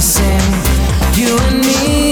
missing you and me.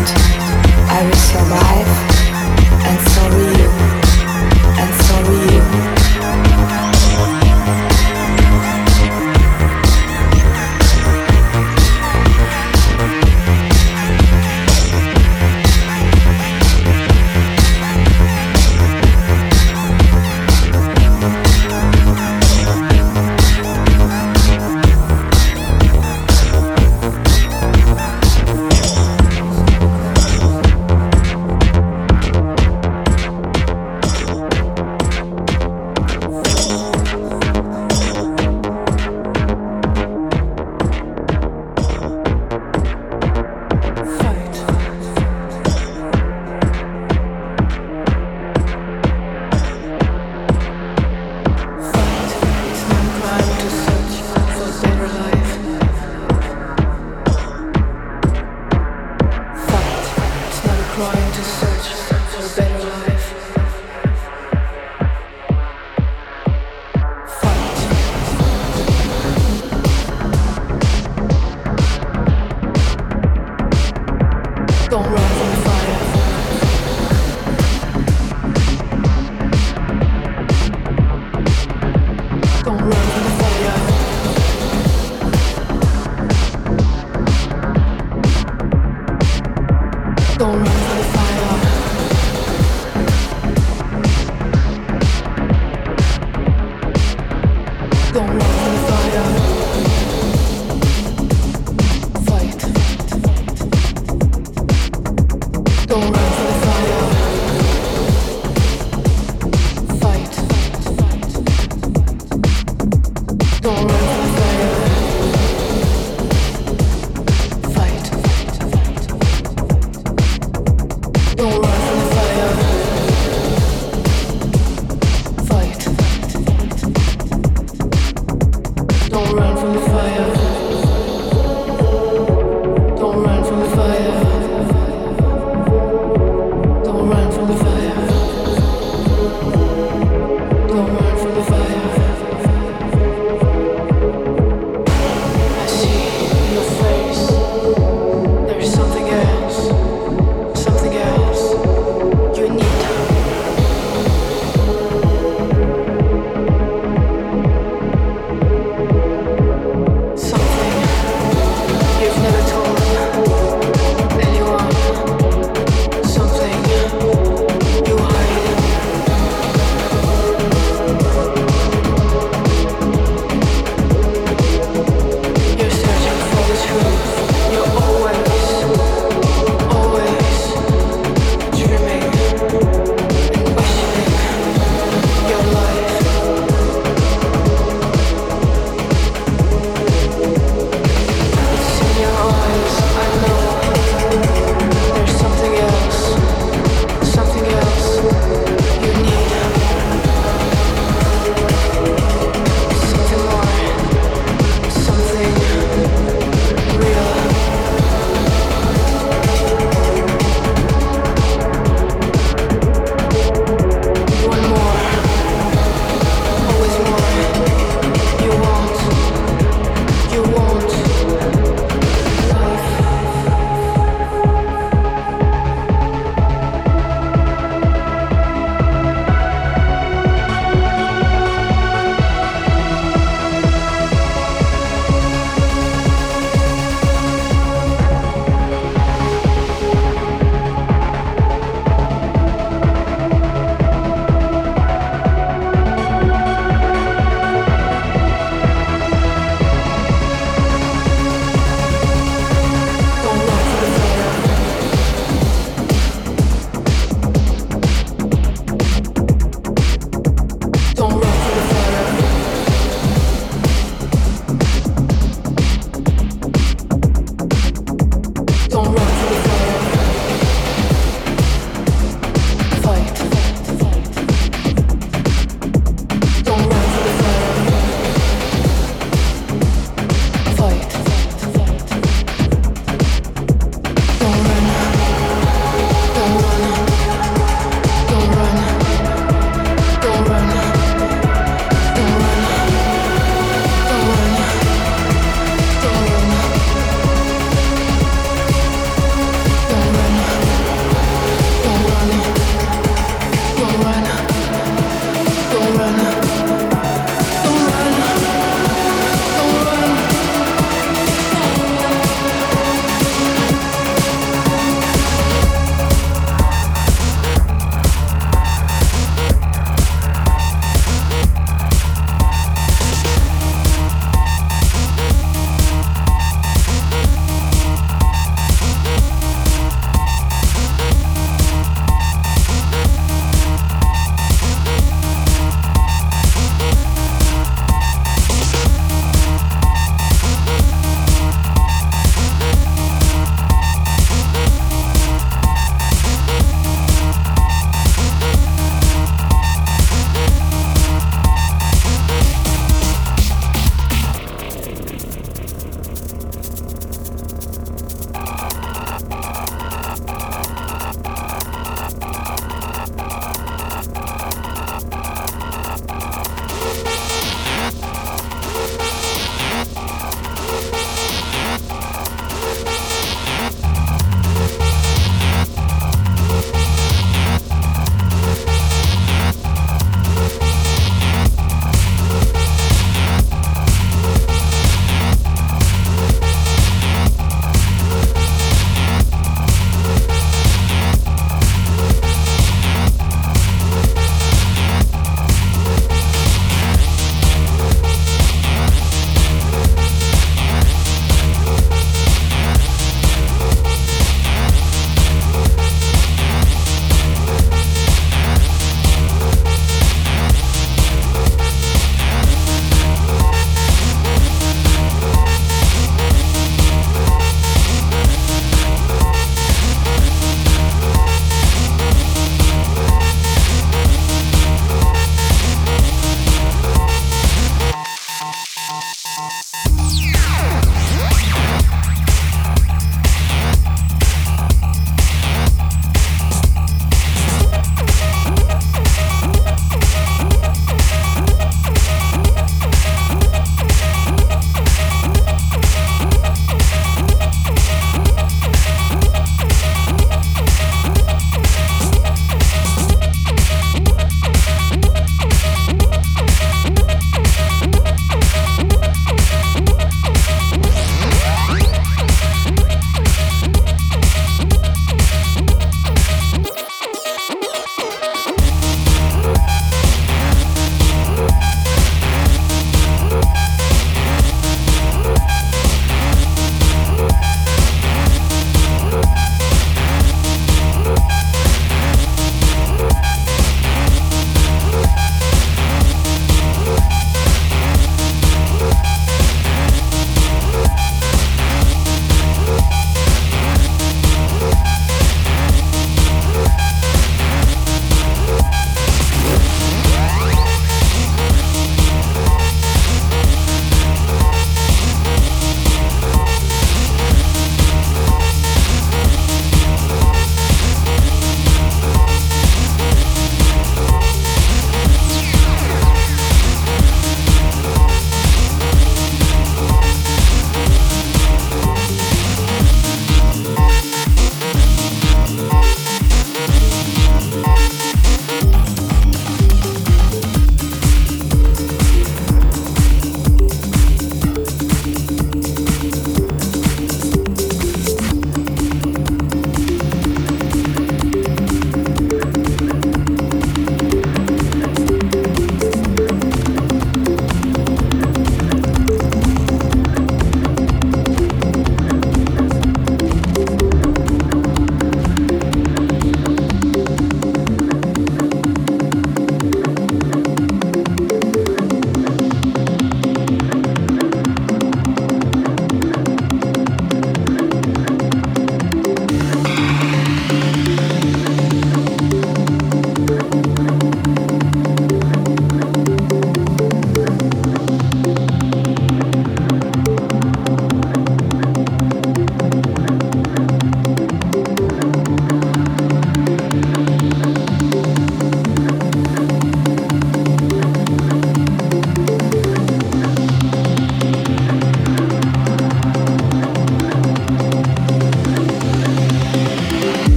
I will survive.